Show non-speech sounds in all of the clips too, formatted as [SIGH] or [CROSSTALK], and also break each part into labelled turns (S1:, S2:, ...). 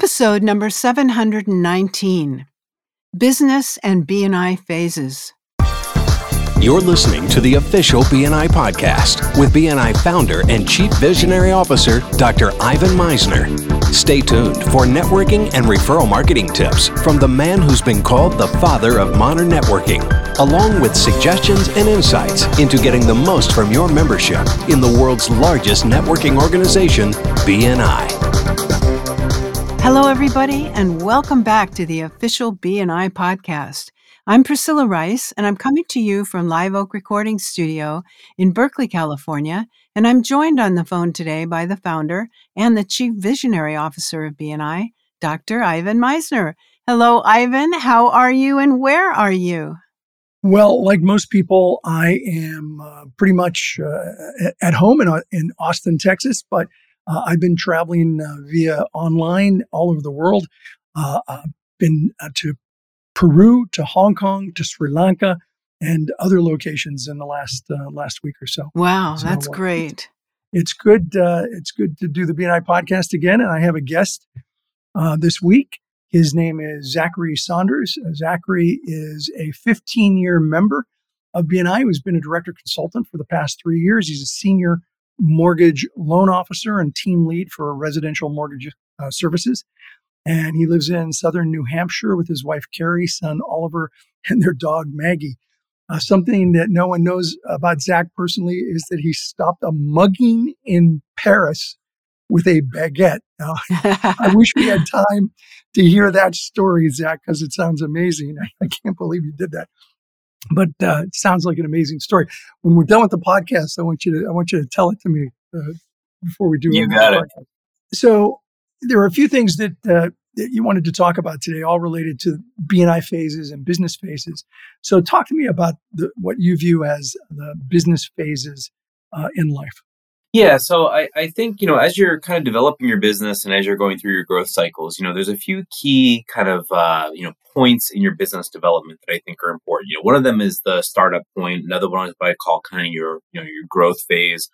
S1: Episode number 719 Business and BNI Phases.
S2: You're listening to the official BNI podcast with BNI founder and chief visionary officer, Dr. Ivan Misner. Stay tuned for networking and referral marketing tips from the man who's been called the father of modern networking, along with suggestions and insights into getting the most from your membership in the world's largest networking organization, BNI.
S1: Hello, everybody, and welcome back to the official BNI podcast. I'm Priscilla Rice, and I'm coming to you from Live Oak Recording Studio in Berkeley, California. And I'm joined on the phone today by the founder and the Chief Visionary Officer of BNI, Dr. Ivan Misner. Hello, Ivan. How are you and where are you?
S3: Well, like most people, I am uh, pretty much uh, at home in, uh, in Austin, Texas, but uh, I've been traveling uh, via online all over the world. Uh, I've been to Peru, to Hong Kong, to Sri Lanka, and other locations in the last uh, last week or so.
S1: Wow, so, that's uh, great.
S3: It's good. Uh, it's good to do the BNI podcast again, and I have a guest uh, this week. His name is Zachary Saunders. Uh, Zachary is a 15 year member of BNI who's been a director consultant for the past three years. He's a senior mortgage loan officer and team lead for residential mortgage uh, services and he lives in southern New Hampshire with his wife Carrie, son Oliver, [LAUGHS] and their dog Maggie. Uh, something that no one knows about Zach personally is that he stopped a mugging in Paris with a baguette. Now, [LAUGHS] I [LAUGHS] wish we had time to hear that story, Zach, because it sounds amazing. I, I, can't believe you did that. But uh, it sounds like an amazing story. When we're done with the podcast, I want you to I want you to tell it to me uh, before we do.
S4: You got it.
S3: So there are a few things that, uh, that you wanted to talk about today, all related to BNI phases and business phases. So, talk to me about the, what you view as the business phases uh, in life.
S4: Yeah, so I, I think, you know, as you're kind of developing your business and as you're going through your growth cycles, you know, there's a few key kind of, uh, you know, points in your business development that I think are important. You know, one of them is the startup point. Another one is what I call kind of your, you know, your growth phase.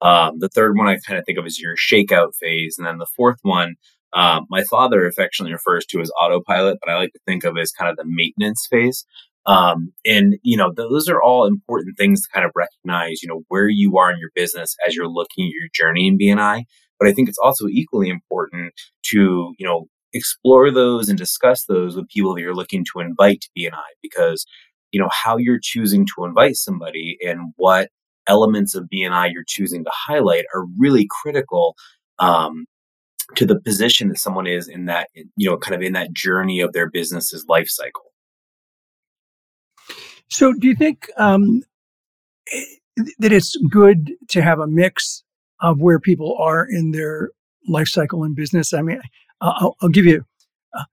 S4: Um, the third one I kind of think of as your shakeout phase. And then the fourth one, uh, my father affectionately refers to as autopilot, but I like to think of as kind of the maintenance phase. Um, and, you know, those are all important things to kind of recognize, you know, where you are in your business as you're looking at your journey in BNI. But I think it's also equally important to, you know, explore those and discuss those with people that you're looking to invite to BNI because, you know, how you're choosing to invite somebody and what elements of BNI you're choosing to highlight are really critical um, to the position that someone is in that, you know, kind of in that journey of their business's life cycle.
S3: So, do you think um, that it's good to have a mix of where people are in their life cycle in business? I mean, I'll, I'll give you. Uh,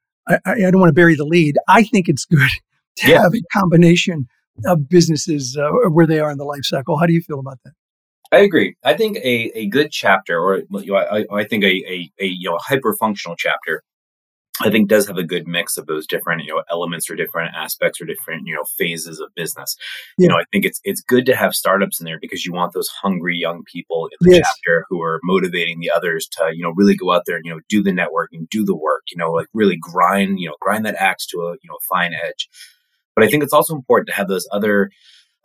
S3: I, I, don't want to bury the lead. I think it's good [LAUGHS] to yeah. have a combination of businesses uh, where they are in the life cycle. How do you feel about that?
S4: I agree. I think a, a good chapter, or you know, I, I think a, a, a you know hyper functional chapter, I think does have a good mix of those different you know elements or different aspects or different you know phases of business. Yeah. You know, I think it's it's good to have startups in there because you want those hungry young people in the yes. chapter who are motivating the others to you know really go out there and you know do the networking, do the work. You know, like really grind you know grind that axe to a you know fine edge. But I think it's also important to have those other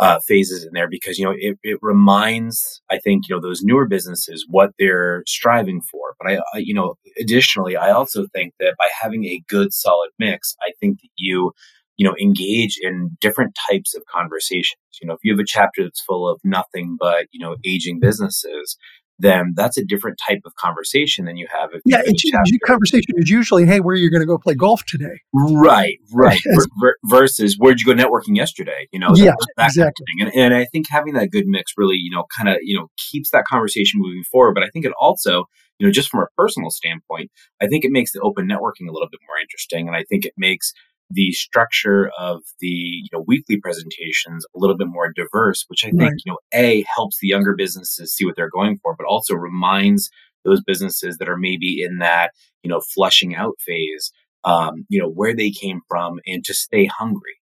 S4: uh, phases in there because you know it, it reminds I think you know those newer businesses what they're striving for. But I, I, you know additionally I also think that by having a good solid mix, I think that you you know engage in different types of conversations. You know if you have a chapter that's full of nothing but you know aging businesses, then that's a different type of conversation than you have if
S3: yeah you conversation is usually hey where are you going to go play golf today?
S4: Right right [LAUGHS] versus where'd you go networking yesterday? You know
S3: yeah that, that exactly.
S4: kind of and, and i think having that good mix really you know kind of you know keeps that conversation moving forward but i think it also you know just from a personal standpoint i think it makes the open networking a little bit more interesting and i think it makes the structure of the you know weekly presentations a little bit more diverse, which I think right. you know a helps the younger businesses see what they're going for, but also reminds those businesses that are maybe in that you know flushing out phase, um, you know where they came from, and to stay hungry.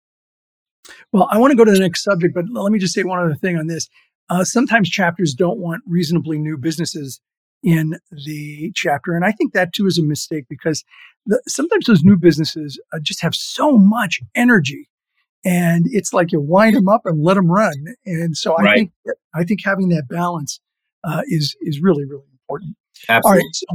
S3: Well, I want to go to the next subject, but let me just say one other thing on this. Uh, sometimes chapters don't want reasonably new businesses in the chapter. And I think that too is a mistake because the, sometimes those new businesses uh, just have so much energy and it's like you wind them up and let them run. And so I think, I think having that balance uh, is, is really, really important.
S4: Absolutely.
S3: All right. So,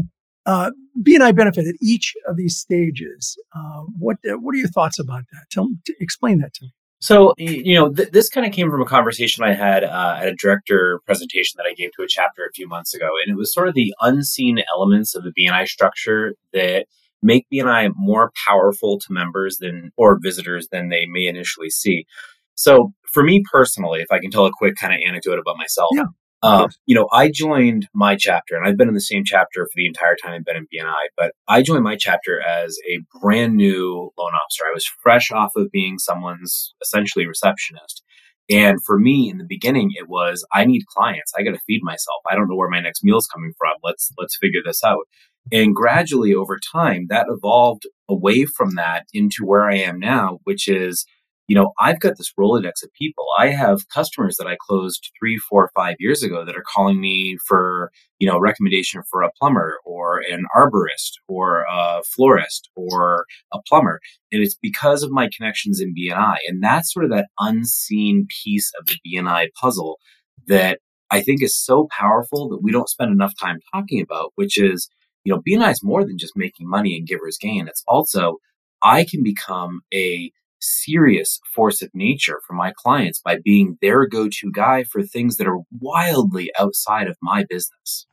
S3: uh, BNI benefit at each of these stages. Uh, what, uh, what are your thoughts about that? Tell explain that to me.
S4: So, you know, th- this kind of came from a conversation I had uh, at a director presentation that I gave to a chapter a few months ago. And it was sort of the unseen elements of the BNI structure that make BNI more powerful to members than or visitors than they may initially see. So, for me personally, if I can tell a quick kind of anecdote about myself,
S3: yeah.
S4: Um, you know, I joined my chapter, and I've been in the same chapter for the entire time I've been in BNI. But I joined my chapter as a brand new loan officer. I was fresh off of being someone's essentially receptionist. And for me, in the beginning, it was I need clients. I got to feed myself. I don't know where my next meal is coming from. Let's let's figure this out. And gradually over time, that evolved away from that into where I am now, which is you know, I've got this Rolodex of people. I have customers that I closed three, four, five years ago that are calling me for, you know, recommendation for a plumber or an arborist or a florist or a plumber. And it's because of my connections in BNI. And that's sort of that unseen piece of the BNI puzzle that I think is so powerful that we don't spend enough time talking about, which is, you know, BNI is more than just making money and giver's gain. It's also, I can become a serious force of nature for my clients by being their go to guy for things that are wildly outside of my business.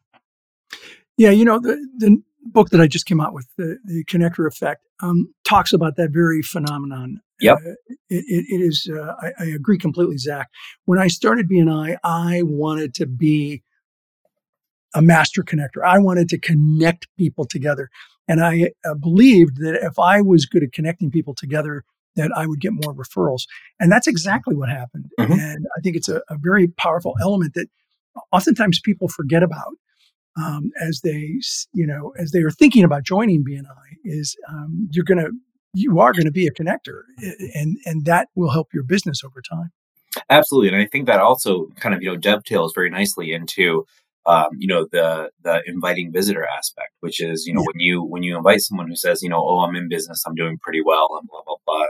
S3: Yeah, you know, the, the book that I just came out with, the, the Connector Effect, um, talks about that very phenomenon.
S4: Yep.
S3: Uh, it, it, is, uh, I, I, agree completely, Zach. When I started BNI, I wanted to be a master connector. I wanted to connect people together. And I uh, believed that if I was good at connecting people together, that I would get more referrals. And that's exactly what happened. Mm-hmm. And I think it's a, a, very powerful element that oftentimes people forget about um, as they, you know, as they are thinking about joining BNI is um, you're going to, you are going to be a connector and, and that will help your business over time.
S4: Absolutely. And I think that also kind of, you know, dovetails very nicely into um, you know the the inviting visitor aspect, which is you know yeah. when you when you invite someone who says you know oh I'm in business I'm doing pretty well and blah blah blah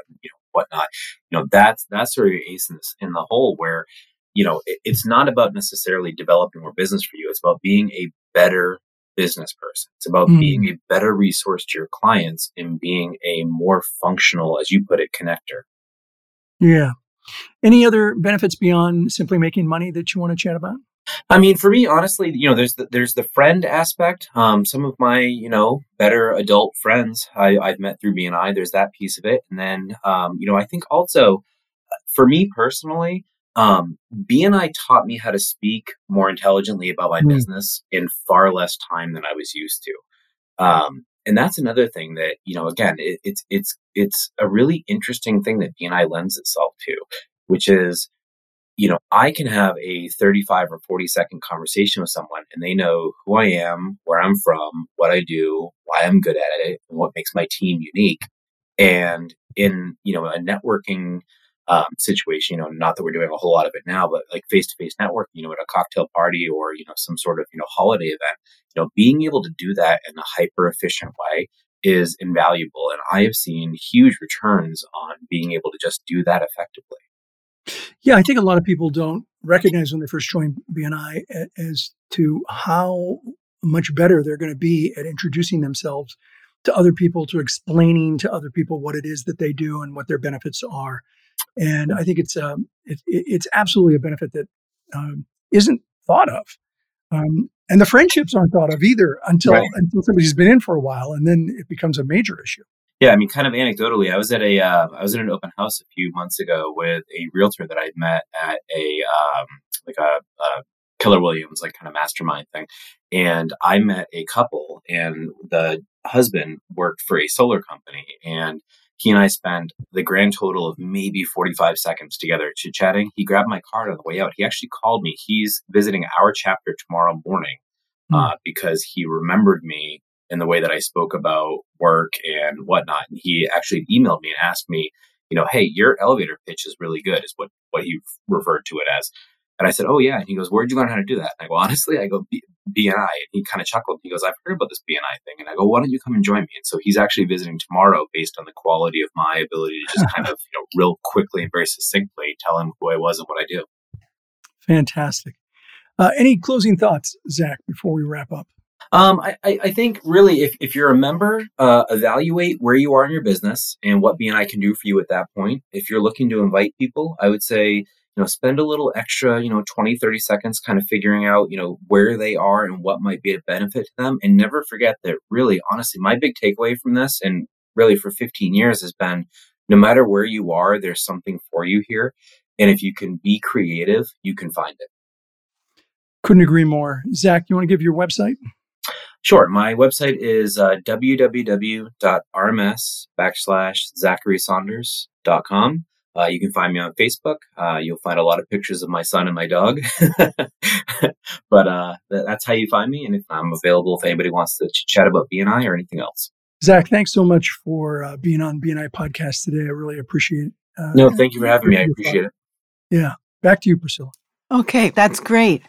S4: you know whatnot you know that's that's sort of your ace in, this, in the hole where you know it, it's not about necessarily developing more business for you. It's about being a better business person. It's about mm. being a better resource to your clients and being a more functional as you put it connector.
S3: Yeah. Any other benefits beyond simply making money that you want to chat about
S4: I mean, for me, honestly, you know, there's the, there's the friend aspect. Um, some of my, you know, better adult friends I, I've met through BNI. There's that piece of it, and then, um, you know, I think also uh, for me personally, um, BNI taught me how to speak more intelligently about my mm. business in far less time than I was used to. Um, and that's another thing that you know, again, it, it's it's it's a really interesting thing that BNI lends itself to, which is you know, I can have a 35 or 40 second conversation with someone and they know who I am, where I'm from, what I do, why I'm good at it, and what makes my team unique. And in, you know, a networking um, situation, you know, not that we're doing a whole lot of it now, but like face to face networking, you know, at a cocktail party or, you know, some sort of, you know, holiday event, you know, being able to do that in a hyper efficient way is invaluable. And I have seen huge returns on being able to just do that effectively.
S3: Yeah, I think a lot of people don't recognize when they first join BNI as to how much better they're going to be at introducing themselves to other people, to explaining to other people what it is that they do and what their benefits are. And I think it's um, it, it's absolutely a benefit that um, not thought of, um, and the friendships aren't thought of either until right. until somebody's been in for a while, and then it becomes a major issue.
S4: Yeah, I mean, kind of anecdotally, I was at a uh, I was at an open house a few months ago with a realtor that I met at a um, like a, a Keller Williams like kind of mastermind thing, and I met a couple, and the husband worked for a solar company, and he and I spent the grand total of maybe 45 seconds together chit chatting. He grabbed my card on the way out. He actually called me. He's visiting our chapter tomorrow morning mm. uh, because he remembered me in the way that I spoke about work and whatnot. And he actually emailed me and asked me, you know, hey, your elevator pitch is really good, is what what he referred to it as. And I said, Oh, yeah. And he goes, Where'd you learn how to do that? And I go, Honestly, I go, BNI. And he kind of chuckled. He goes, I've heard about this BNI thing. And I go, Why don't you come and join me? And so he's actually visiting tomorrow based on the quality of my ability to just kind of, you know, real quickly and very succinctly tell him who I was and what I do.
S3: Fantastic. Uh, any closing thoughts, Zach, before we wrap up?
S4: Um, I, I think really, if, if you're a member, uh, evaluate where you are in your business and what BNI can do for you at that point. If you're looking to invite people, I would say, you know, spend a little extra, you know, 20, 30 seconds kind of figuring out, you know, where they are and what might be a benefit to them. And never forget that really, honestly, my big takeaway from this and really for 15 years has been no matter where you are, there's something for you here. And if you can be creative, you can find it.
S3: Couldn't agree more. Zach, you want to give your website?
S4: Sure. My website is uh, www.rms backslash zacharysaunders.com. Uh, you can find me on Facebook. Uh, you'll find a lot of pictures of my son and my dog. [LAUGHS] but uh, th- that's how you find me. And if I'm available if anybody wants to ch- chat about BNI or anything else.
S3: Zach, thanks so much for uh, being on BNI podcast today. I really appreciate it.
S4: Uh, no, thank you for having me. I appreciate it.
S3: Yeah. Back to you, Priscilla.
S1: Okay, that's great.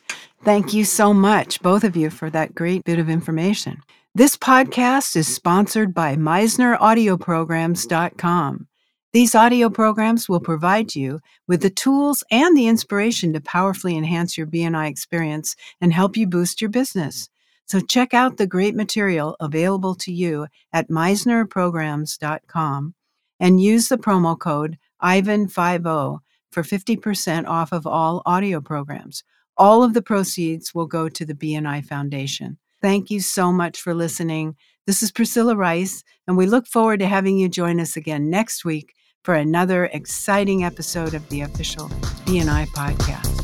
S1: Thank you so much, both of you, for that great bit of information. This podcast is sponsored by MisnerAudioprograms.com. These audio programs will provide you with the tools and the inspiration to powerfully enhance your BNI experience and help you boost your business. So check out the great material available to you at MisnerPrograms.com and use the promo code IVAN50 for 50% off of all audio programs. All of the proceeds will go to the BNI Foundation. Thank you so much for listening. This is Priscilla Rice, and we look forward to having you join us again next week for another exciting episode of the official BNI podcast.